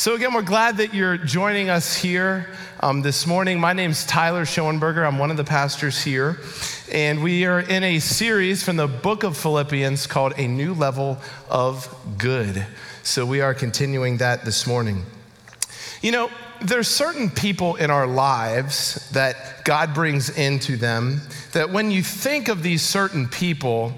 So, again, we're glad that you're joining us here um, this morning. My name's Tyler Schoenberger. I'm one of the pastors here. And we are in a series from the book of Philippians called A New Level of Good. So, we are continuing that this morning. You know, there's certain people in our lives that God brings into them that when you think of these certain people,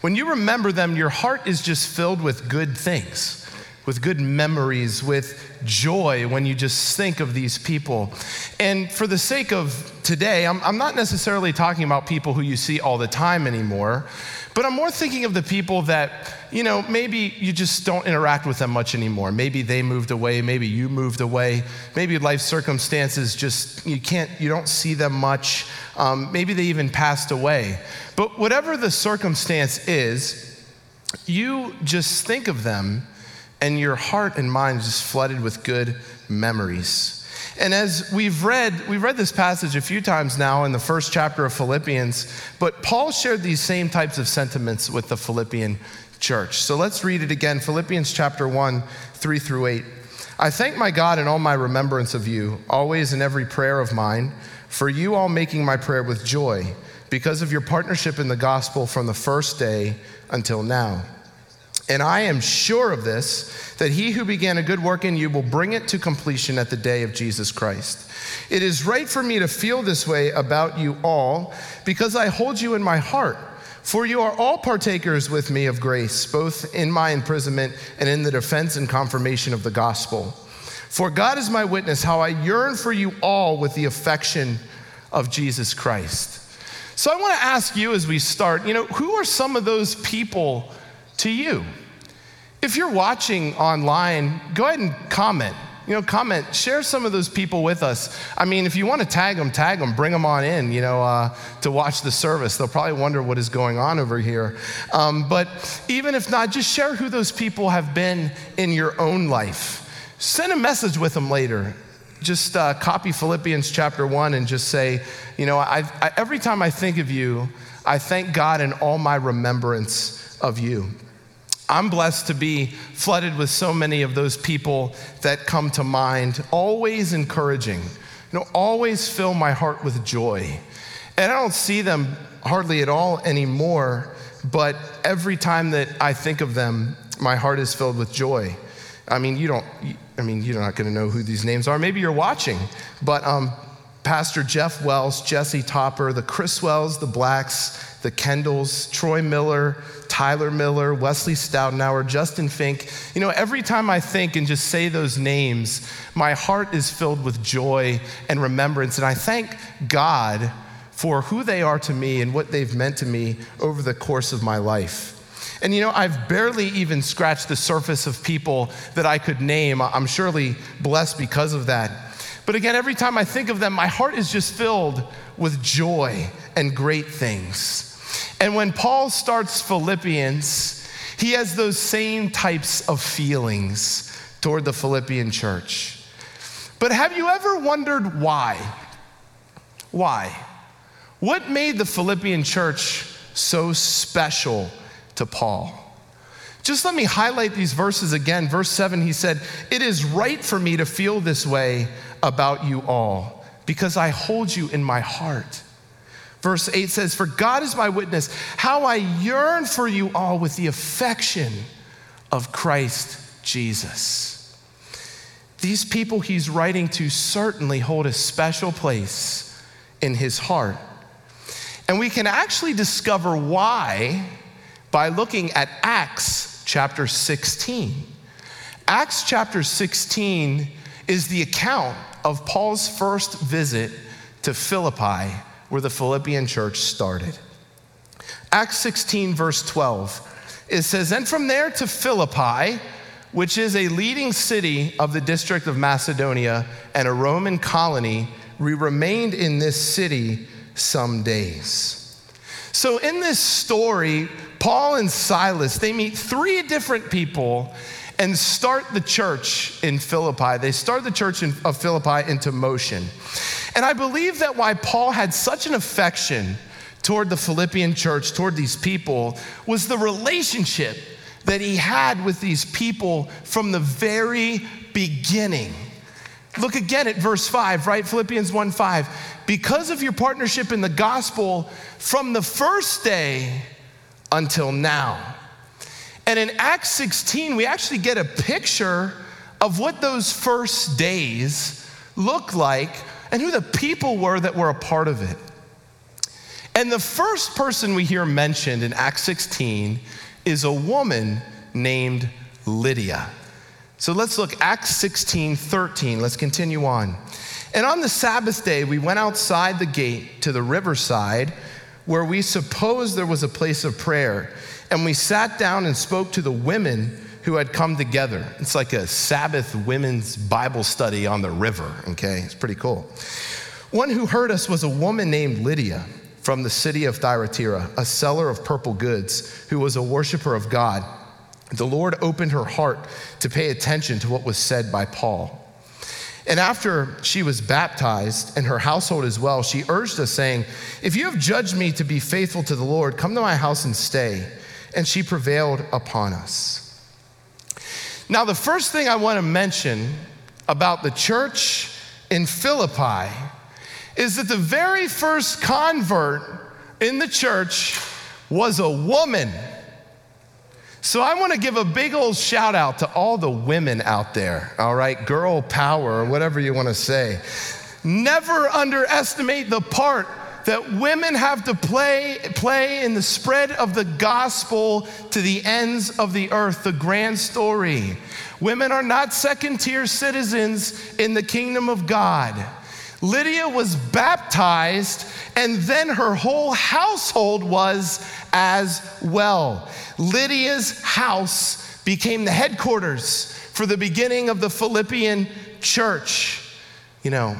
when you remember them, your heart is just filled with good things with good memories, with joy when you just think of these people. And for the sake of today, I'm, I'm, not necessarily talking about people who you see all the time anymore, but I'm more thinking of the people that, you know, maybe you just don't interact with them much anymore. Maybe they moved away, maybe you moved away, maybe life circumstances just, you can't, you don't see them much. Um, maybe they even passed away. But whatever the circumstance is, you just think of them and your heart and mind is just flooded with good memories. And as we've read, we've read this passage a few times now in the first chapter of Philippians, but Paul shared these same types of sentiments with the Philippian church. So let's read it again Philippians chapter 1, 3 through 8. I thank my God in all my remembrance of you, always in every prayer of mine, for you all making my prayer with joy, because of your partnership in the gospel from the first day until now and I am sure of this, that he who began a good work in you will bring it to completion at the day of Jesus Christ. It is right for me to feel this way about you all, because I hold you in my heart. For you are all partakers with me of grace, both in my imprisonment and in the defense and confirmation of the gospel. For God is my witness, how I yearn for you all with the affection of Jesus Christ. So I want to ask you as we start, you know, who are some of those people? To you. If you're watching online, go ahead and comment. You know, comment, share some of those people with us. I mean, if you want to tag them, tag them, bring them on in, you know, uh, to watch the service. They'll probably wonder what is going on over here. Um, but even if not, just share who those people have been in your own life. Send a message with them later. Just uh, copy Philippians chapter one and just say, you know, I, I, every time I think of you, I thank God in all my remembrance of you. I'm blessed to be flooded with so many of those people that come to mind, always encouraging, you know, always fill my heart with joy. And I don't see them hardly at all anymore, but every time that I think of them, my heart is filled with joy. I mean, you don't, I mean, you're not going to know who these names are. Maybe you're watching, but um, Pastor Jeff Wells, Jesse Topper, the Criswells, the Blacks, the Kendalls, Troy Miller, Tyler Miller, Wesley Stoutenauer, Justin Fink. You know, every time I think and just say those names, my heart is filled with joy and remembrance. And I thank God for who they are to me and what they've meant to me over the course of my life. And you know, I've barely even scratched the surface of people that I could name. I'm surely blessed because of that. But again, every time I think of them, my heart is just filled with joy and great things. And when Paul starts Philippians, he has those same types of feelings toward the Philippian church. But have you ever wondered why? Why? What made the Philippian church so special to Paul? Just let me highlight these verses again. Verse 7, he said, It is right for me to feel this way about you all because I hold you in my heart. Verse 8 says, For God is my witness, how I yearn for you all with the affection of Christ Jesus. These people he's writing to certainly hold a special place in his heart. And we can actually discover why by looking at Acts chapter 16. Acts chapter 16 is the account of Paul's first visit to Philippi where the Philippian church started. Acts 16, verse 12, it says, And from there to Philippi, which is a leading city of the district of Macedonia and a Roman colony, we remained in this city some days. So in this story, Paul and Silas, they meet three different people and start the church in Philippi. They start the church in, of Philippi into motion. And I believe that why Paul had such an affection toward the Philippian church, toward these people, was the relationship that he had with these people from the very beginning. Look again at verse 5, right? Philippians 1 5. Because of your partnership in the gospel from the first day until now. And in Acts 16, we actually get a picture of what those first days looked like and who the people were that were a part of it. And the first person we hear mentioned in Acts 16 is a woman named Lydia. So let's look, Acts 16 13. Let's continue on. And on the Sabbath day, we went outside the gate to the riverside where we supposed there was a place of prayer. And we sat down and spoke to the women who had come together. It's like a Sabbath women's Bible study on the river, okay? It's pretty cool. One who heard us was a woman named Lydia from the city of Thyatira, a seller of purple goods, who was a worshiper of God. The Lord opened her heart to pay attention to what was said by Paul. And after she was baptized, and her household as well, she urged us, saying, If you have judged me to be faithful to the Lord, come to my house and stay. And she prevailed upon us. Now, the first thing I want to mention about the church in Philippi is that the very first convert in the church was a woman. So I want to give a big old shout out to all the women out there, all right? Girl power, or whatever you want to say. Never underestimate the part that women have to play, play in the spread of the gospel to the ends of the earth, the grand story. Women are not second tier citizens in the kingdom of God. Lydia was baptized, and then her whole household was as well. Lydia's house became the headquarters for the beginning of the Philippian church. You know,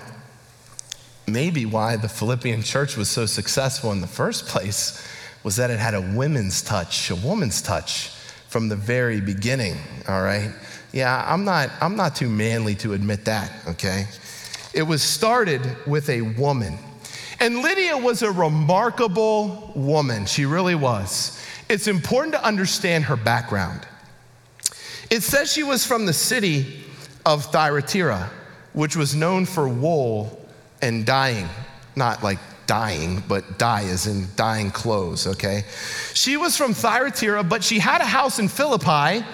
maybe why the Philippian church was so successful in the first place was that it had a women's touch, a woman's touch from the very beginning, all right? Yeah, I'm not I'm not too manly to admit that, okay? It was started with a woman. And Lydia was a remarkable woman. She really was. It's important to understand her background. It says she was from the city of Thyatira, which was known for wool and dying, not like dying, but dye is in dyeing clothes, okay? She was from Thyatira, but she had a house in Philippi,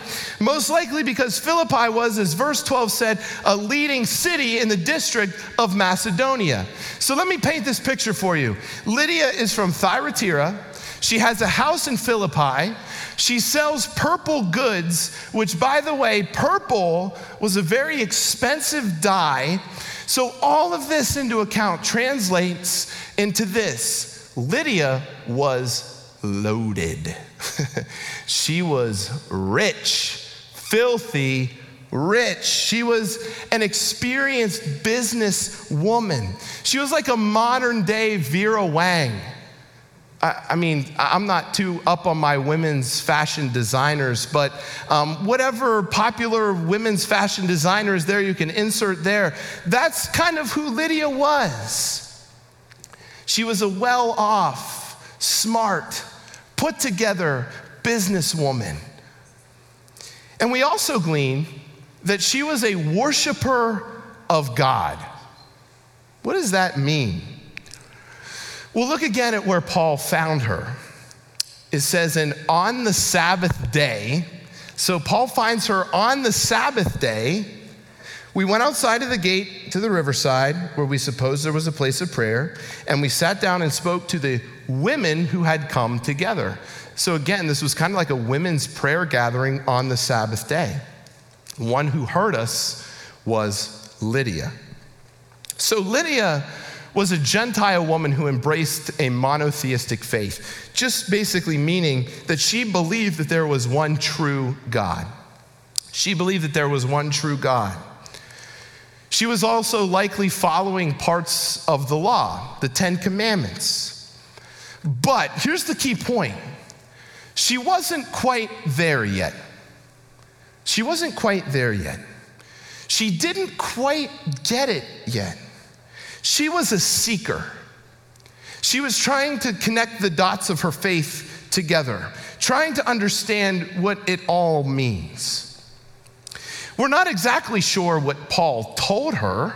most likely because Philippi was, as verse 12 said, a leading city in the district of Macedonia. So let me paint this picture for you. Lydia is from Thyatira. She has a house in Philippi. She sells purple goods, which, by the way, purple was a very expensive dye. So, all of this into account translates into this Lydia was loaded. she was rich, filthy, rich. She was an experienced business woman. She was like a modern day Vera Wang. I, mean, I'm not too up on my women's fashion designers, but um, whatever popular women's fashion designer is there, you can insert there. That's kind of who Lydia was. She was a well off, smart, put together businesswoman. And we also glean that she was a worshiper of God. What does that mean? Well, look again at where Paul found her. It says, and on the Sabbath day, so Paul finds her on the Sabbath day we went outside of the gate to the riverside where we supposed there was a place of prayer, and we sat down and spoke to the women who had come together. So, again, this was kind of like a women's prayer gathering on the Sabbath day. One who heard us was Lydia. So, Lydia was a Gentile woman who embraced a monotheistic faith, just basically meaning that she believed that there was one true God. She believed that there was one true God. She was also likely following parts of the law, the Ten Commandments. But here's the key point she wasn't quite there yet. She wasn't quite there yet. She didn't quite get it yet. She was a seeker. She was trying to connect the dots of her faith together, trying to understand what it all means. We're not exactly sure what Paul told her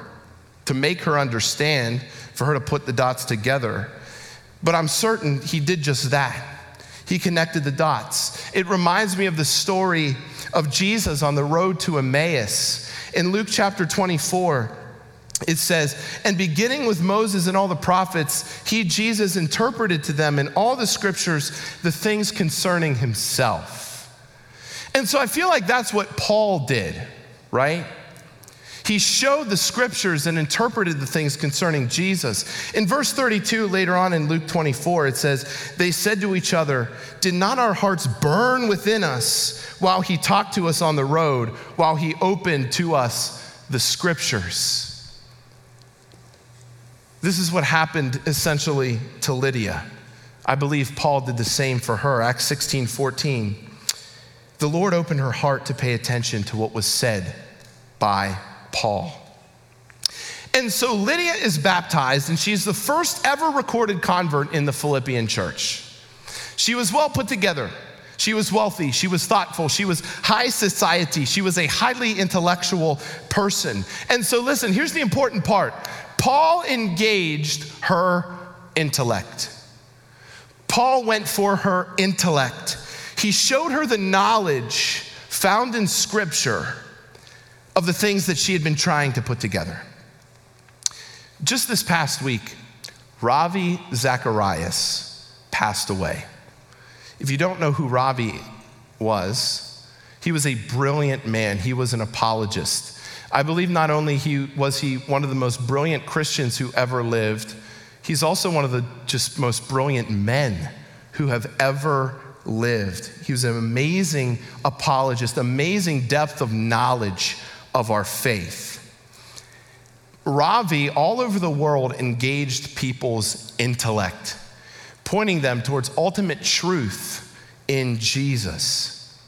to make her understand, for her to put the dots together, but I'm certain he did just that. He connected the dots. It reminds me of the story of Jesus on the road to Emmaus. In Luke chapter 24, it says, And beginning with Moses and all the prophets, he, Jesus, interpreted to them in all the scriptures the things concerning himself. And so I feel like that's what Paul did, right? He showed the scriptures and interpreted the things concerning Jesus. In verse 32, later on in Luke 24, it says, They said to each other, Did not our hearts burn within us while he talked to us on the road, while he opened to us the scriptures? This is what happened essentially to Lydia. I believe Paul did the same for her. Acts 16 14. The Lord opened her heart to pay attention to what was said by Paul. And so Lydia is baptized, and she's the first ever recorded convert in the Philippian church. She was well put together. She was wealthy. She was thoughtful. She was high society. She was a highly intellectual person. And so, listen, here's the important part Paul engaged her intellect. Paul went for her intellect. He showed her the knowledge found in Scripture of the things that she had been trying to put together. Just this past week, Ravi Zacharias passed away. If you don't know who Ravi was, he was a brilliant man. He was an apologist. I believe not only he, was he one of the most brilliant Christians who ever lived, he's also one of the just most brilliant men who have ever lived. He was an amazing apologist, amazing depth of knowledge of our faith. Ravi, all over the world, engaged people's intellect, pointing them towards ultimate truth in Jesus.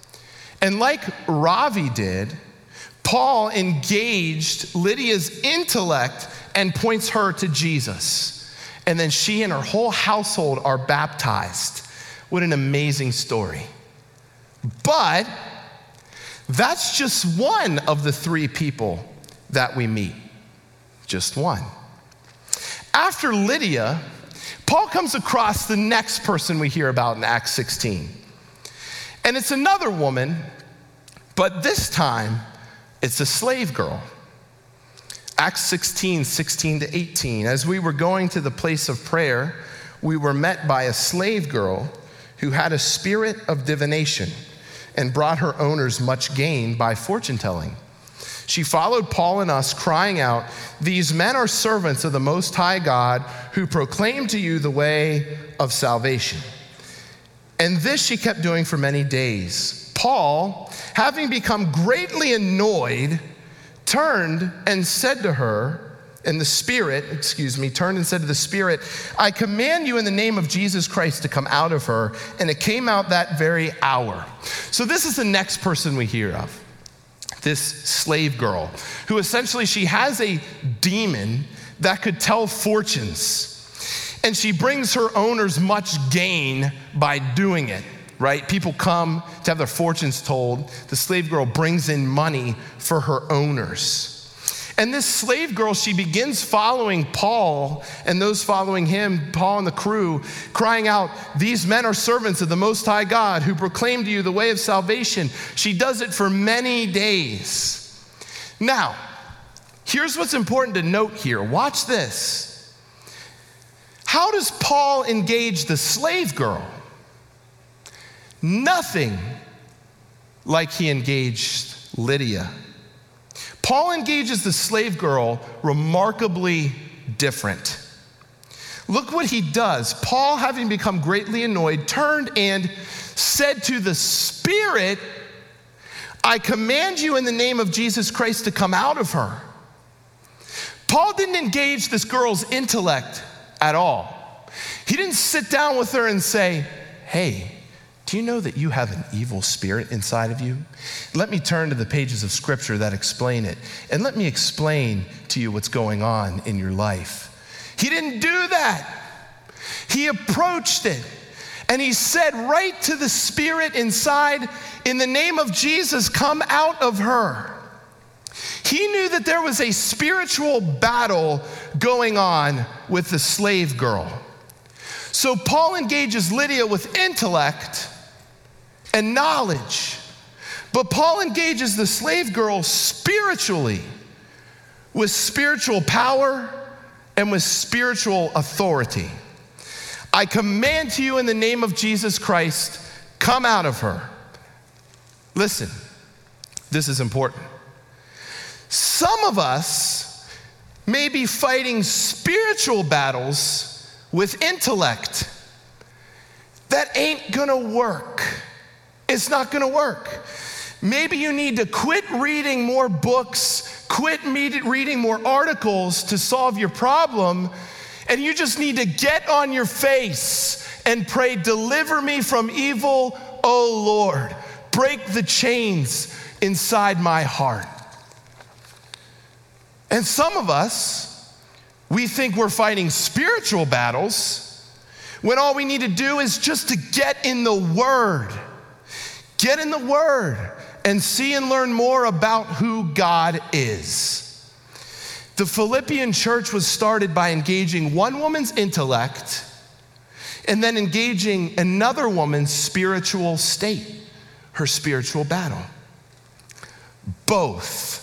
And like Ravi did, Paul engaged Lydia's intellect and points her to Jesus. And then she and her whole household are baptized. What an amazing story. But that's just one of the three people that we meet. Just one. After Lydia, Paul comes across the next person we hear about in Acts 16. And it's another woman, but this time it's a slave girl. Acts 16, 16 to 18. As we were going to the place of prayer, we were met by a slave girl who had a spirit of divination and brought her owners much gain by fortune telling. She followed Paul and us, crying out, These men are servants of the Most High God who proclaim to you the way of salvation. And this she kept doing for many days. Paul, having become greatly annoyed, turned and said to her, and the Spirit, excuse me, turned and said to the Spirit, I command you in the name of Jesus Christ to come out of her. And it came out that very hour. So this is the next person we hear of this slave girl, who essentially she has a demon that could tell fortunes. And she brings her owners much gain by doing it, right? People come to have their fortunes told. The slave girl brings in money for her owners. And this slave girl, she begins following Paul and those following him, Paul and the crew, crying out, These men are servants of the Most High God who proclaim to you the way of salvation. She does it for many days. Now, here's what's important to note here. Watch this. How does Paul engage the slave girl? Nothing like he engaged Lydia. Paul engages the slave girl remarkably different. Look what he does. Paul, having become greatly annoyed, turned and said to the Spirit, I command you in the name of Jesus Christ to come out of her. Paul didn't engage this girl's intellect at all. He didn't sit down with her and say, Hey, do you know that you have an evil spirit inside of you? Let me turn to the pages of scripture that explain it, and let me explain to you what's going on in your life. He didn't do that. He approached it and he said right to the spirit inside, in the name of Jesus, come out of her. He knew that there was a spiritual battle going on with the slave girl. So Paul engages Lydia with intellect and knowledge. But Paul engages the slave girl spiritually with spiritual power and with spiritual authority. I command to you in the name of Jesus Christ, come out of her. Listen, this is important. Some of us may be fighting spiritual battles with intellect. That ain't gonna work. It's not gonna work. Maybe you need to quit reading more books, quit reading more articles to solve your problem, and you just need to get on your face and pray, Deliver me from evil, O Lord. Break the chains inside my heart. And some of us, we think we're fighting spiritual battles when all we need to do is just to get in the Word. Get in the Word and see and learn more about who God is. The Philippian church was started by engaging one woman's intellect and then engaging another woman's spiritual state, her spiritual battle. Both,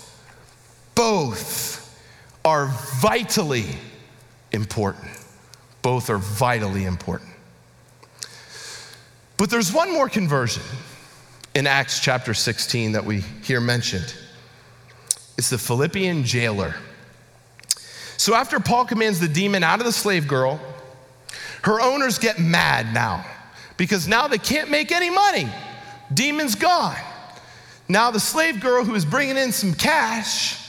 both are vitally important. Both are vitally important. But there's one more conversion in Acts chapter 16 that we hear mentioned. It's the Philippian jailer. So after Paul commands the demon out of the slave girl, her owners get mad now because now they can't make any money. Demon's gone. Now the slave girl who is bringing in some cash,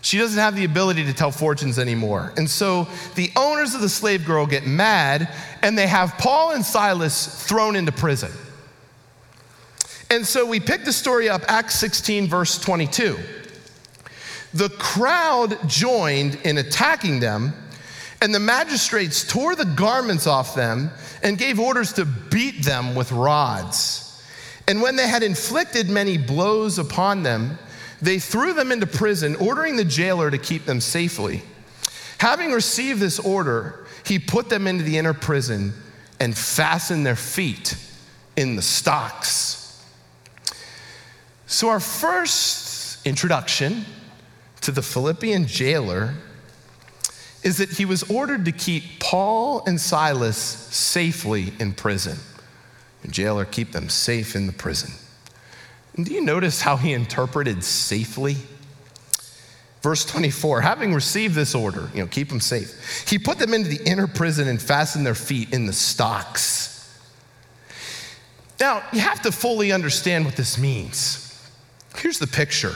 she doesn't have the ability to tell fortunes anymore. And so the owners of the slave girl get mad and they have Paul and Silas thrown into prison. And so we pick the story up, Acts 16, verse 22. The crowd joined in attacking them, and the magistrates tore the garments off them and gave orders to beat them with rods. And when they had inflicted many blows upon them, they threw them into prison, ordering the jailer to keep them safely. Having received this order, he put them into the inner prison and fastened their feet in the stocks. So, our first introduction to the Philippian jailer is that he was ordered to keep Paul and Silas safely in prison. The jailer keep them safe in the prison. And do you notice how he interpreted safely? Verse 24, having received this order, you know, keep them safe, he put them into the inner prison and fastened their feet in the stocks. Now, you have to fully understand what this means. Here's the picture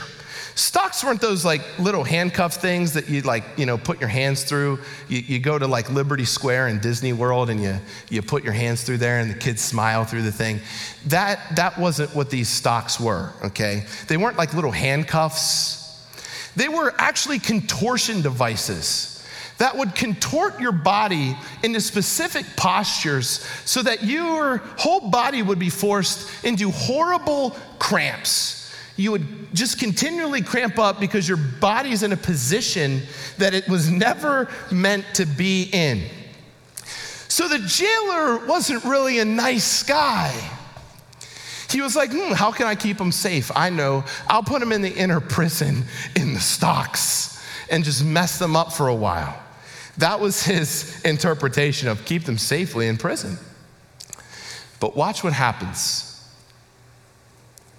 Stocks weren't those like little handcuff things that you like, you know, put your hands through. You, you, go to like Liberty Square in Disney World and you, you put your hands through there and the kids smile through the thing. That, that wasn't what these stocks were, okay? They weren't like little handcuffs. They were actually contortion devices that would contort your body into specific postures so that your whole body would be forced into horrible cramps you would just continually cramp up because your body's in a position that it was never meant to be in. So the jailer wasn't really a nice guy. He was like, hmm, how can I keep him safe? I know, I'll put him in the inner prison in the stocks and just mess them up for a while. That was his interpretation of keep them safely in prison. But watch what happens.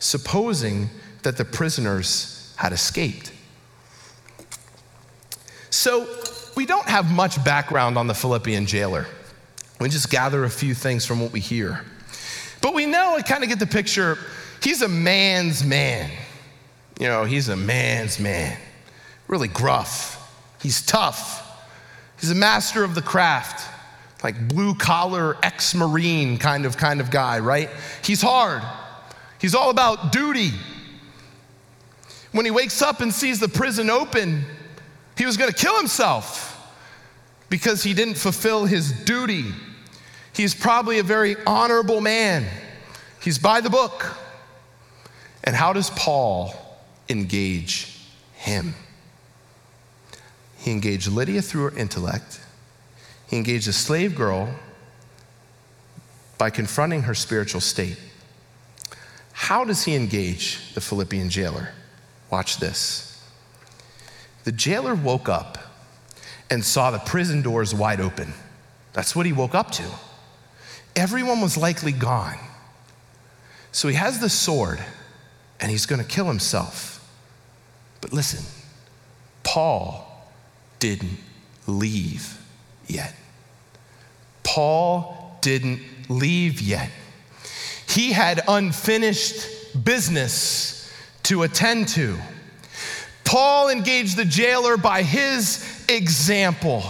supposing that the prisoners had escaped. So, we don't have much background on the Philippian jailer. We just gather a few things from what we hear. But we know and kind of get the picture he's a man's man. You know, he's a man's man, really gruff. He's tough. He's a master of the craft, like blue collar ex Marine kind of kind of guy, right? He's hard. He's all about duty. When he wakes up and sees the prison open, he was going to kill himself because he didn't fulfill his duty. He's probably a very honorable man. He's by the book. And how does Paul engage him? He engaged Lydia through her intellect. He engaged a slave girl by confronting her spiritual state. How does he engage the Philippian jailer? Watch this. The jailer woke up and saw the prison doors wide open. That's what he woke up to. Everyone was likely gone. So he has the sword and he's going to kill himself. But listen, Paul didn't leave yet. Paul didn't leave yet. He had unfinished business to attend to. Paul engaged the jailer by his example,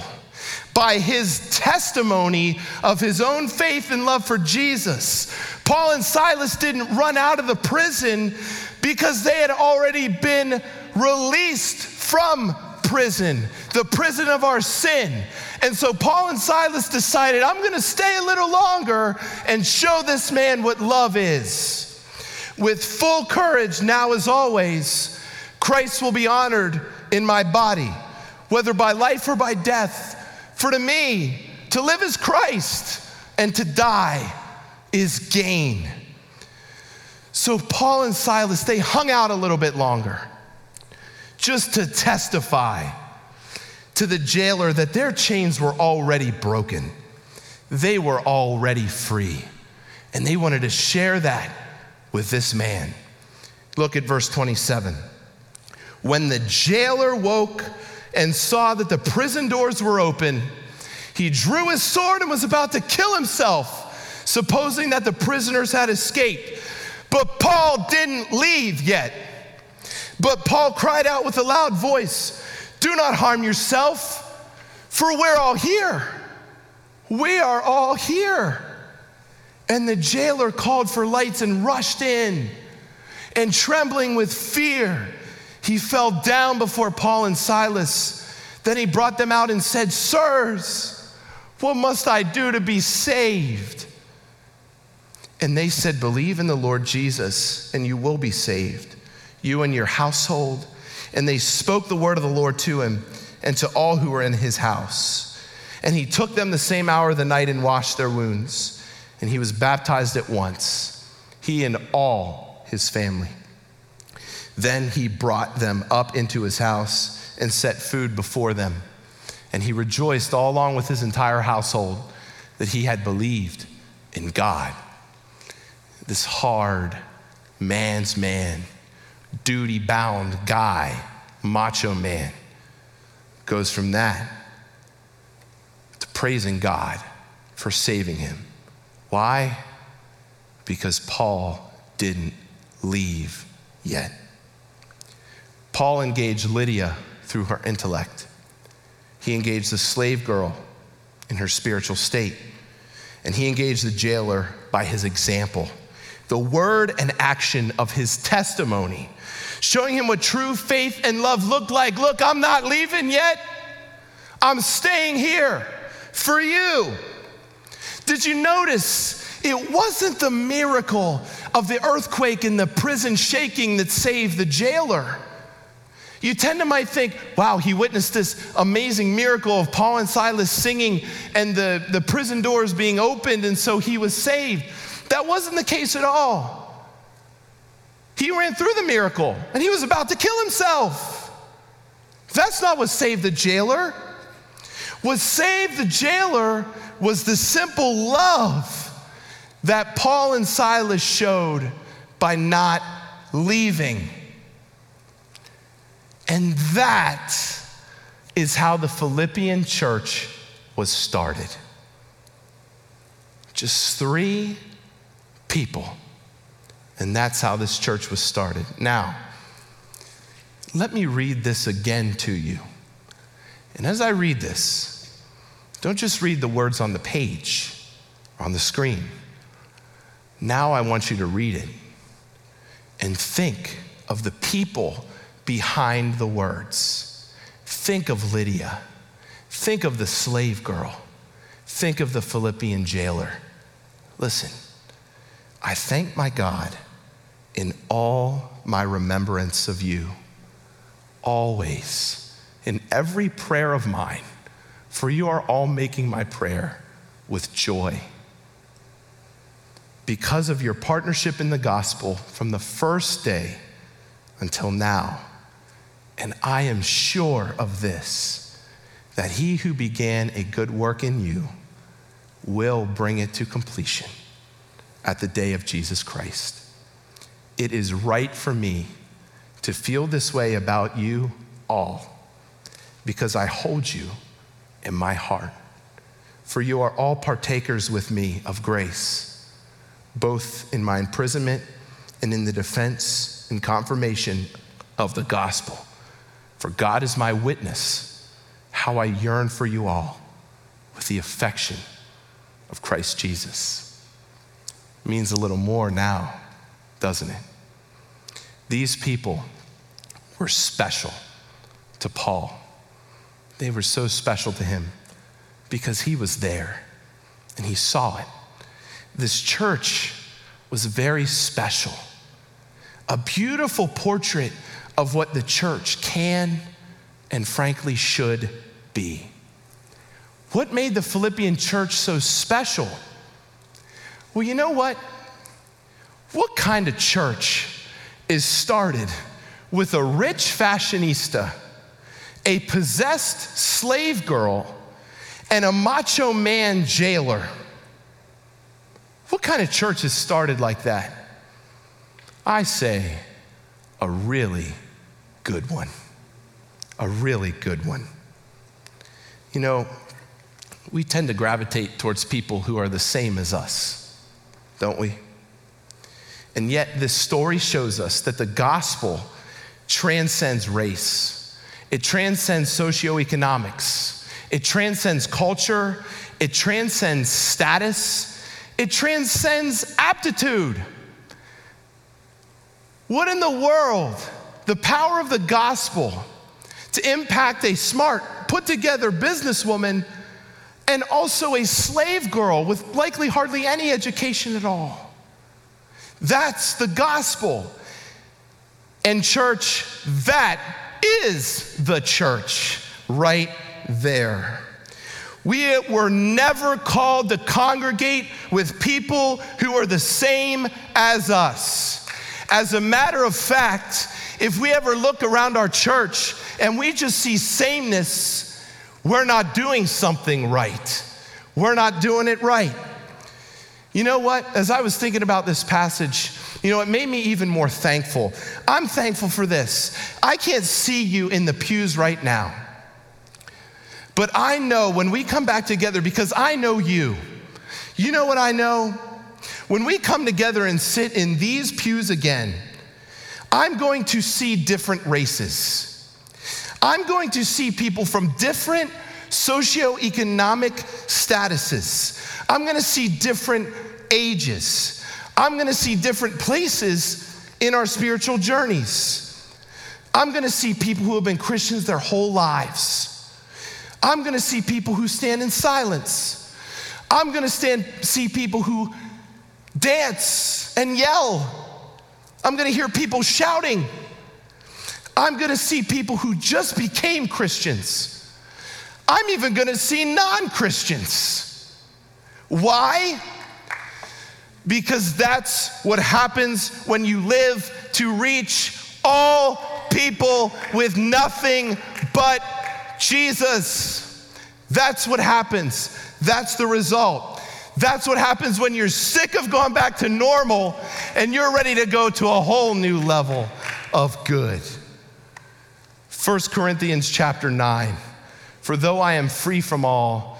by his testimony of his own faith and love for Jesus. Paul and Silas didn't run out of the prison because they had already been released from prison, the prison of our sin. And so Paul and Silas decided, I'm going to stay a little longer and show this man what love is. With full courage, now as always, Christ will be honored in my body, whether by life or by death. For to me, to live is Christ, and to die is gain. So Paul and Silas, they hung out a little bit longer just to testify to the jailer that their chains were already broken. They were already free. And they wanted to share that with this man. Look at verse 27. When the jailer woke and saw that the prison doors were open, he drew his sword and was about to kill himself, supposing that the prisoners had escaped. But Paul didn't leave yet. But Paul cried out with a loud voice, Do not harm yourself, for we're all here. We are all here. And the jailer called for lights and rushed in. And trembling with fear, he fell down before Paul and Silas. Then he brought them out and said, Sirs, what must I do to be saved? And they said, Believe in the Lord Jesus, and you will be saved, you and your household. And they spoke the word of the Lord to him and to all who were in his house. And he took them the same hour of the night and washed their wounds. And he was baptized at once, he and all his family. Then he brought them up into his house and set food before them. And he rejoiced all along with his entire household that he had believed in God. This hard, man's man, duty bound guy, macho man, goes from that to praising God for saving him. Why? Because Paul didn't leave yet. Paul engaged Lydia through her intellect. He engaged the slave girl in her spiritual state. And he engaged the jailer by his example, the word and action of his testimony, showing him what true faith and love looked like. Look, I'm not leaving yet. I'm staying here for you. Did you notice it wasn't the miracle of the earthquake and the prison shaking that saved the jailer? You tend to might think, wow, he witnessed this amazing miracle of Paul and Silas singing and the, the prison doors being opened, and so he was saved. That wasn't the case at all. He ran through the miracle and he was about to kill himself. That's not what saved the jailer. What saved the jailer was the simple love that Paul and Silas showed by not leaving. And that is how the Philippian church was started. Just three people. And that's how this church was started. Now, let me read this again to you. And as I read this, don't just read the words on the page on the screen. Now I want you to read it and think of the people behind the words. Think of Lydia. Think of the slave girl. Think of the Philippian jailer. Listen, I thank my God in all my remembrance of you, always, in every prayer of mine, for you are all making my prayer with joy. Because of your partnership in the gospel from the first day until now, and I am sure of this, that he who began a good work in you will bring it to completion at the day of Jesus Christ. It is right for me to feel this way about you all because I hold you in my heart. For you are all partakers with me of grace, both in my imprisonment and in the defense and confirmation of the gospel. For God is my witness how I yearn for you all with the affection of Christ Jesus. It means a little more now, doesn't it? These people were special to Paul. They were so special to him because he was there and he saw it. This church was very special. A beautiful portrait of what the church can and frankly should be. What made the Philippian church so special? Well, you know what? What kind of church is started with a rich fashionista, a possessed slave girl, and a macho man jailer? What kind of church is started like that? I say a really good one. A really good one. You know, we tend to gravitate towards people who are the same as us, don't we? And yet, this story shows us that the gospel transcends race, it transcends socioeconomics, it transcends culture, it transcends status, it transcends aptitude. What in the world? The power of the gospel to impact a smart, put together businesswoman and also a slave girl with likely hardly any education at all. That's the gospel. And, church, that is the church right there. We were never called to congregate with people who are the same as us. As a matter of fact, if we ever look around our church and we just see sameness, we're not doing something right. We're not doing it right. You know what? As I was thinking about this passage, you know, it made me even more thankful. I'm thankful for this. I can't see you in the pews right now. But I know when we come back together, because I know you, you know what I know? When we come together and sit in these pews again, I'm going to see different races. I'm going to see people from different socioeconomic statuses. I'm to see different ages. I'm to see different places in our spiritual journeys. I'm to see people who have been Christians their whole lives. I'm to see people who stand in silence. I'm to stand, see people who dance and yell. I'm to hear people shouting. I'm to see people who just became Christians. I'm even to see non Christians. Why? Because that's what happens when you live to reach all people with nothing but Jesus. That's what happens. That's the result. That's what happens when you're sick of going back to normal and you're ready to go to a whole new level of good. 1 Corinthians chapter 9. For though I am free from all,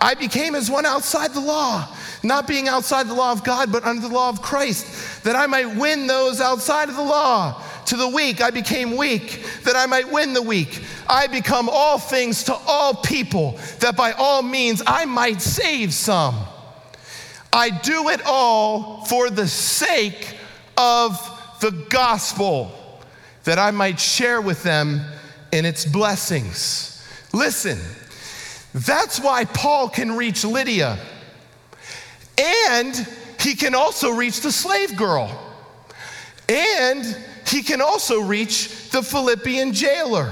I became as one outside the law, not being outside the law of God, but under the law of Christ, that I might win those outside of the law. To the weak, I became weak, that I might win the weak. I become all things to all people, that by all means I might save some. I do it all for the sake of the gospel, that I might share with them in its blessings. Listen, that's why Paul can reach Lydia, and he can also reach the slave girl, and he can also reach the Philippian jailer.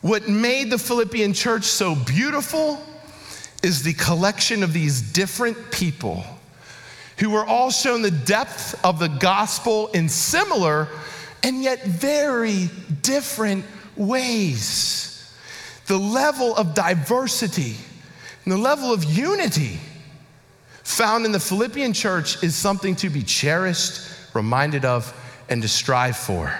What made the Philippian church so beautiful is the collection of these different people who were all shown the depth of the gospel in similar and yet very different ways. The level of diversity and the level of unity found in the Philippian church is something to be cherished, reminded of, and to strive for.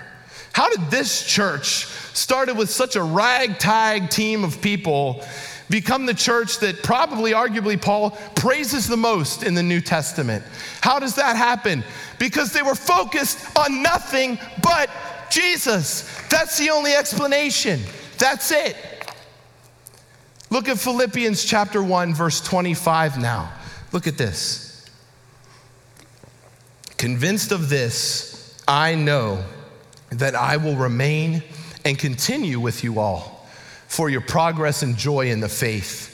How did this church, started with such a ragtag team of people, become the church that probably, arguably, Paul praises the most in the New Testament? How does that happen? Because they were focused on nothing but Jesus. That's the only explanation. That's it. Look at Philippians chapter 1, verse 25 now. Look at this. Convinced of this, I know that I will remain and continue with you all for your progress and joy in the faith,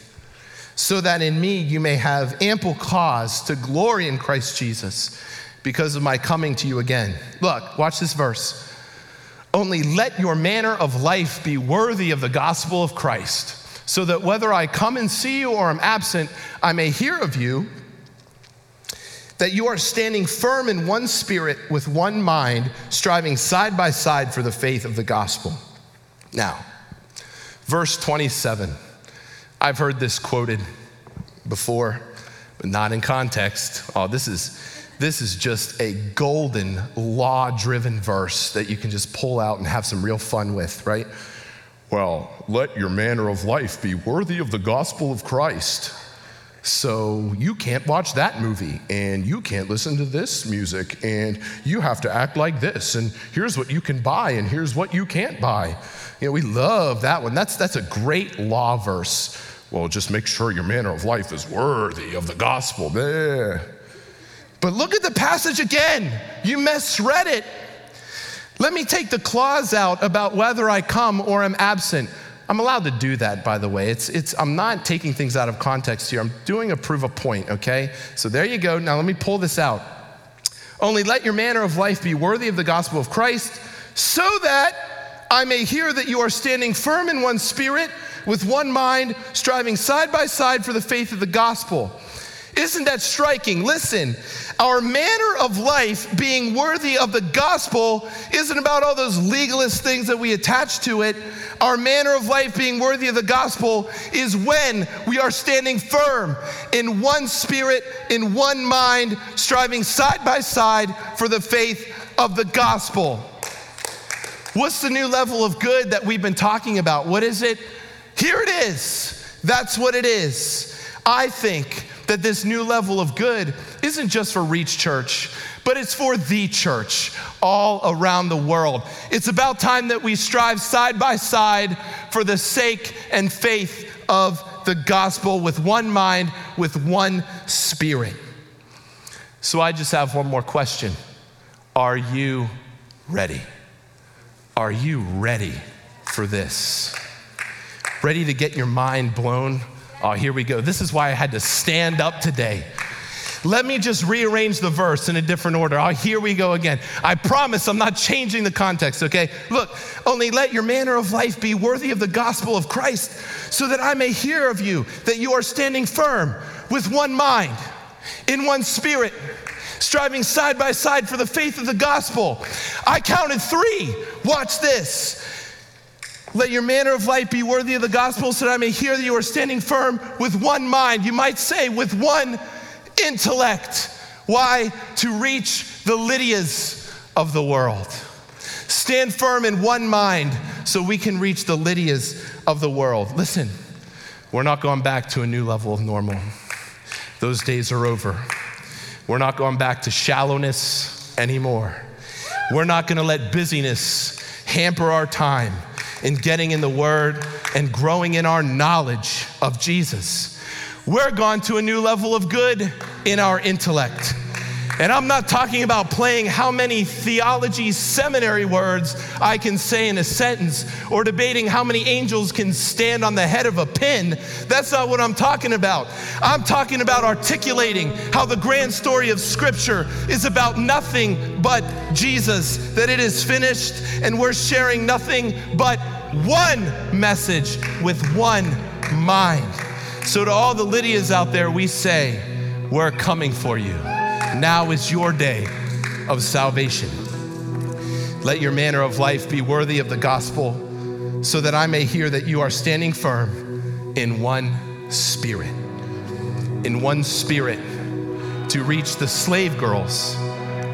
so that in me you may have ample cause to glory in Christ Jesus because of my coming to you again. Look, watch this verse. Only let your manner of life be worthy of the gospel of Christ, so that whether I come and see you or am absent, I may hear of you that you are standing firm in one spirit with one mind, striving side by side for the faith of the gospel. Now, verse 27. I've heard this quoted before, but not in context. Oh, this is this is just a golden law driven verse that you can just pull out and have some real fun with, right? Well, let your manner of life be worthy of the gospel of Christ. So you can't watch that movie, and you can't listen to this music, and you have to act like this, and here's what you can buy, and here's what you can't buy. You know, we love that one. That's, that's a great law verse. Well, just make sure your manner of life is worthy of the gospel. There. But look at the passage again. You misread it. Let me take the clause out about whether I come or am absent. I'm allowed to do that, by the way. It's, it's, I'm not taking things out of context here. I'm doing a prove a point, okay? So there you go. Now let me pull this out. Only let your manner of life be worthy of the gospel of Christ, so that I may hear that you are standing firm in one spirit, with one mind, striving side by side for the faith of the gospel. Isn't that striking? Listen, our manner of life being worthy of the gospel isn't about all those legalist things that we attach to it. Our manner of life being worthy of the gospel is when we are standing firm in one spirit, in one mind, striving side by side for the faith of the gospel. What's the new level of good that we've been talking about? What is it? Here it is. That's what it is. I think that this new level of good isn't just for Reach Church, but it's for the church all around the world. It's about time that we strive side by side for the sake and faith of the gospel with one mind, with one spirit. So I just have one more question Are you ready? Are you ready for this? Ready to get your mind blown Oh, here we go. This is why I had to stand up today. Let me just rearrange the verse in a different order. Oh, here we go again. I promise I'm not changing the context, okay? Look, only let your manner of life be worthy of the gospel of Christ, so that I may hear of you that you are standing firm with one mind, in one spirit, striving side by side for the faith of the gospel. I counted three. Watch this. Let your manner of life be worthy of the gospel so that I may hear that you are standing firm with one mind. You might say, with one intellect. Why? To reach the Lydias of the world. Stand firm in one mind so we can reach the Lydias of the world. Listen, we're not going back to a new level of normal. Those days are over. We're not going back to shallowness anymore. We're not going to let busyness hamper our time in getting in the Word and growing in our knowledge of Jesus. We're gone to a new level of good in our intellect. And I'm not talking about playing how many theology seminary words I can say in a sentence or debating how many angels can stand on the head of a pin. That's not what I'm talking about. I'm talking about articulating how the grand story of Scripture is about nothing but Jesus, that it is finished, and we're sharing nothing but one message with one mind. So, to all the Lydias out there, we say, We're coming for you. Now is your day of salvation. Let your manner of life be worthy of the gospel, so that I may hear that you are standing firm in one spirit. In one spirit to reach the slave girls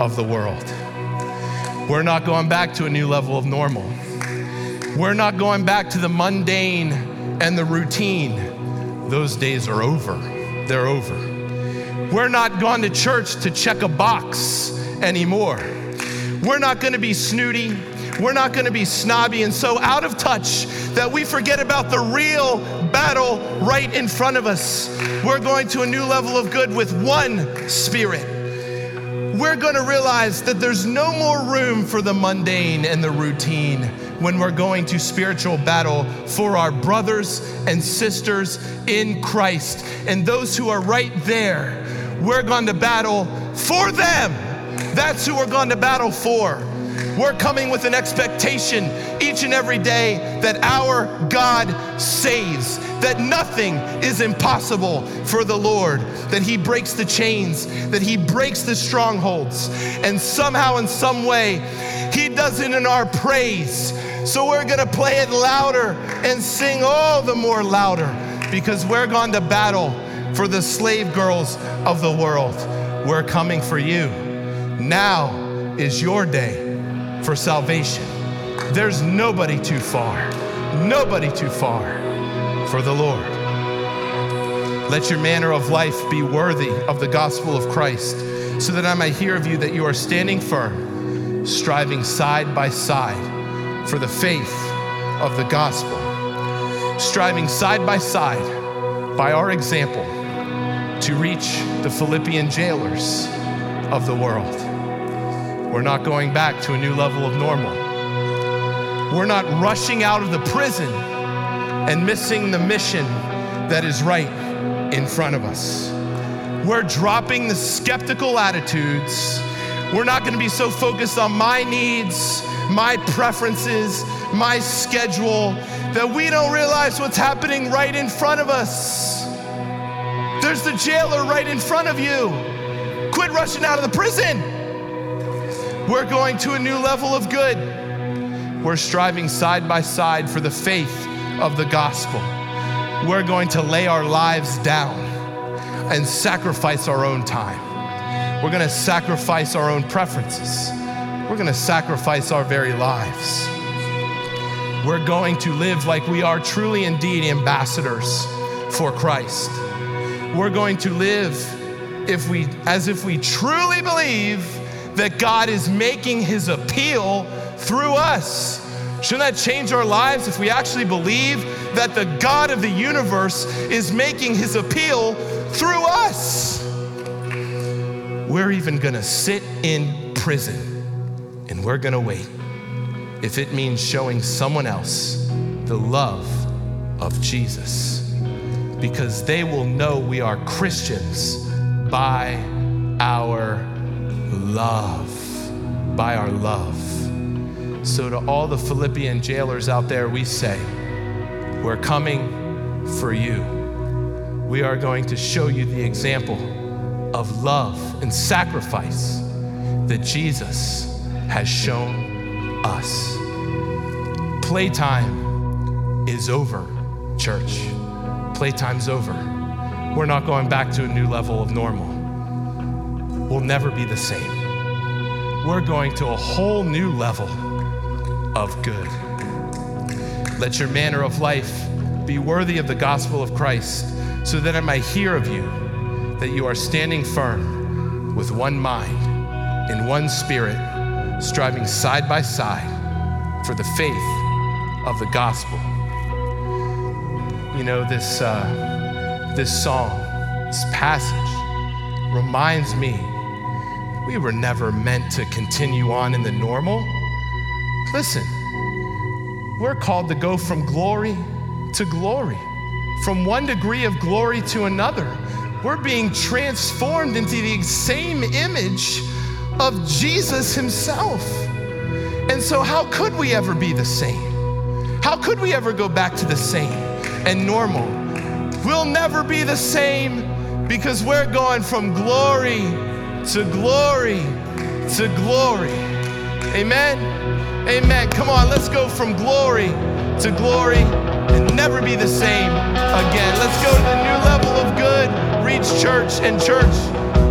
of the world. We're not going back to a new level of normal. We're not going back to the mundane and the routine. Those days are over. They're over. We're not going to church to check a box anymore. We're not going to be snooty. We're not going to be snobby and so out of touch that we forget about the real battle right in front of us. We're going to a new level of good with one spirit. We're going to realize that there's no more room for the mundane and the routine when we're going to spiritual battle for our brothers and sisters in Christ and those who are right there we're going to battle for them. That's who we're going to battle for. We're coming with an expectation each and every day that our God saves, that nothing is impossible for the Lord, that He breaks the chains, that He breaks the strongholds, and somehow, in some way, He does it in our praise. So we're gonna play it louder and sing all the more louder because we're going to battle for the slave girls of the world. We're coming for you. Now is your day for salvation. There's nobody too far, nobody too far for the Lord. Let your manner of life be worthy of the gospel of Christ, so that I might hear of you that you are standing firm, striving side by side for the faith of the gospel, striving side by side by our example to reach the Philippian jailers of the world. We're not going back to a new level of normal. We're not rushing out of the prison and missing the mission that is right in front of us. We're dropping the skeptical attitudes. We're not going to be so focused on my needs, my preferences, my schedule that we don't realize what's happening right in front of us. There's the jailer right in front of you. Quit rushing out of the prison. We're going to a new level of good. We're striving side by side for the faith of the gospel. We're going to lay our lives down and sacrifice our own time. We're going to sacrifice our own preferences. We're going to sacrifice our very lives. We're going to live like we are truly indeed ambassadors for Christ we're going to live if we, as if we truly believe that God is making his appeal through us. Shouldn't that change our lives if we actually believe that the God of the universe is making his appeal through us? We're even gonna sit in prison and we're gonna wait if it means showing someone else the love of Jesus because they will know we are Christians by our love. By our love. So, to all the Philippian jailers out there, we say, We're coming for you. We are going to show you the example of love and sacrifice that Jesus has shown us. Playtime is over, church. Playtime's over. We're not going back to a new level of normal. We'll never be the same. We're going to a whole new level of good. Let your manner of life be worthy of the gospel of Christ, so that I might hear of you that you are standing firm with one mind, in one spirit, striving side by side for the faith of the gospel. You know, this, uh, this song, this passage reminds me we were never meant to continue on in the normal. Listen, we're called to go from glory to glory, from one degree of glory to another. We're being transformed into the same image of Jesus Himself. And so, how could we ever be the same? How could we ever go back to the same and normal? We'll never be the same because we're going from glory to glory to glory. Amen. Amen. Come on, let's go from glory to glory and never be the same again. Let's go to the new level of good, reach church and church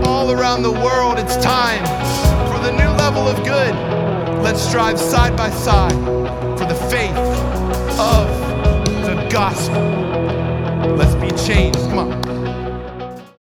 all around the world. It's time for the new level of good. Let's strive side by side for the faith of gospel. Let's be changed. Come on.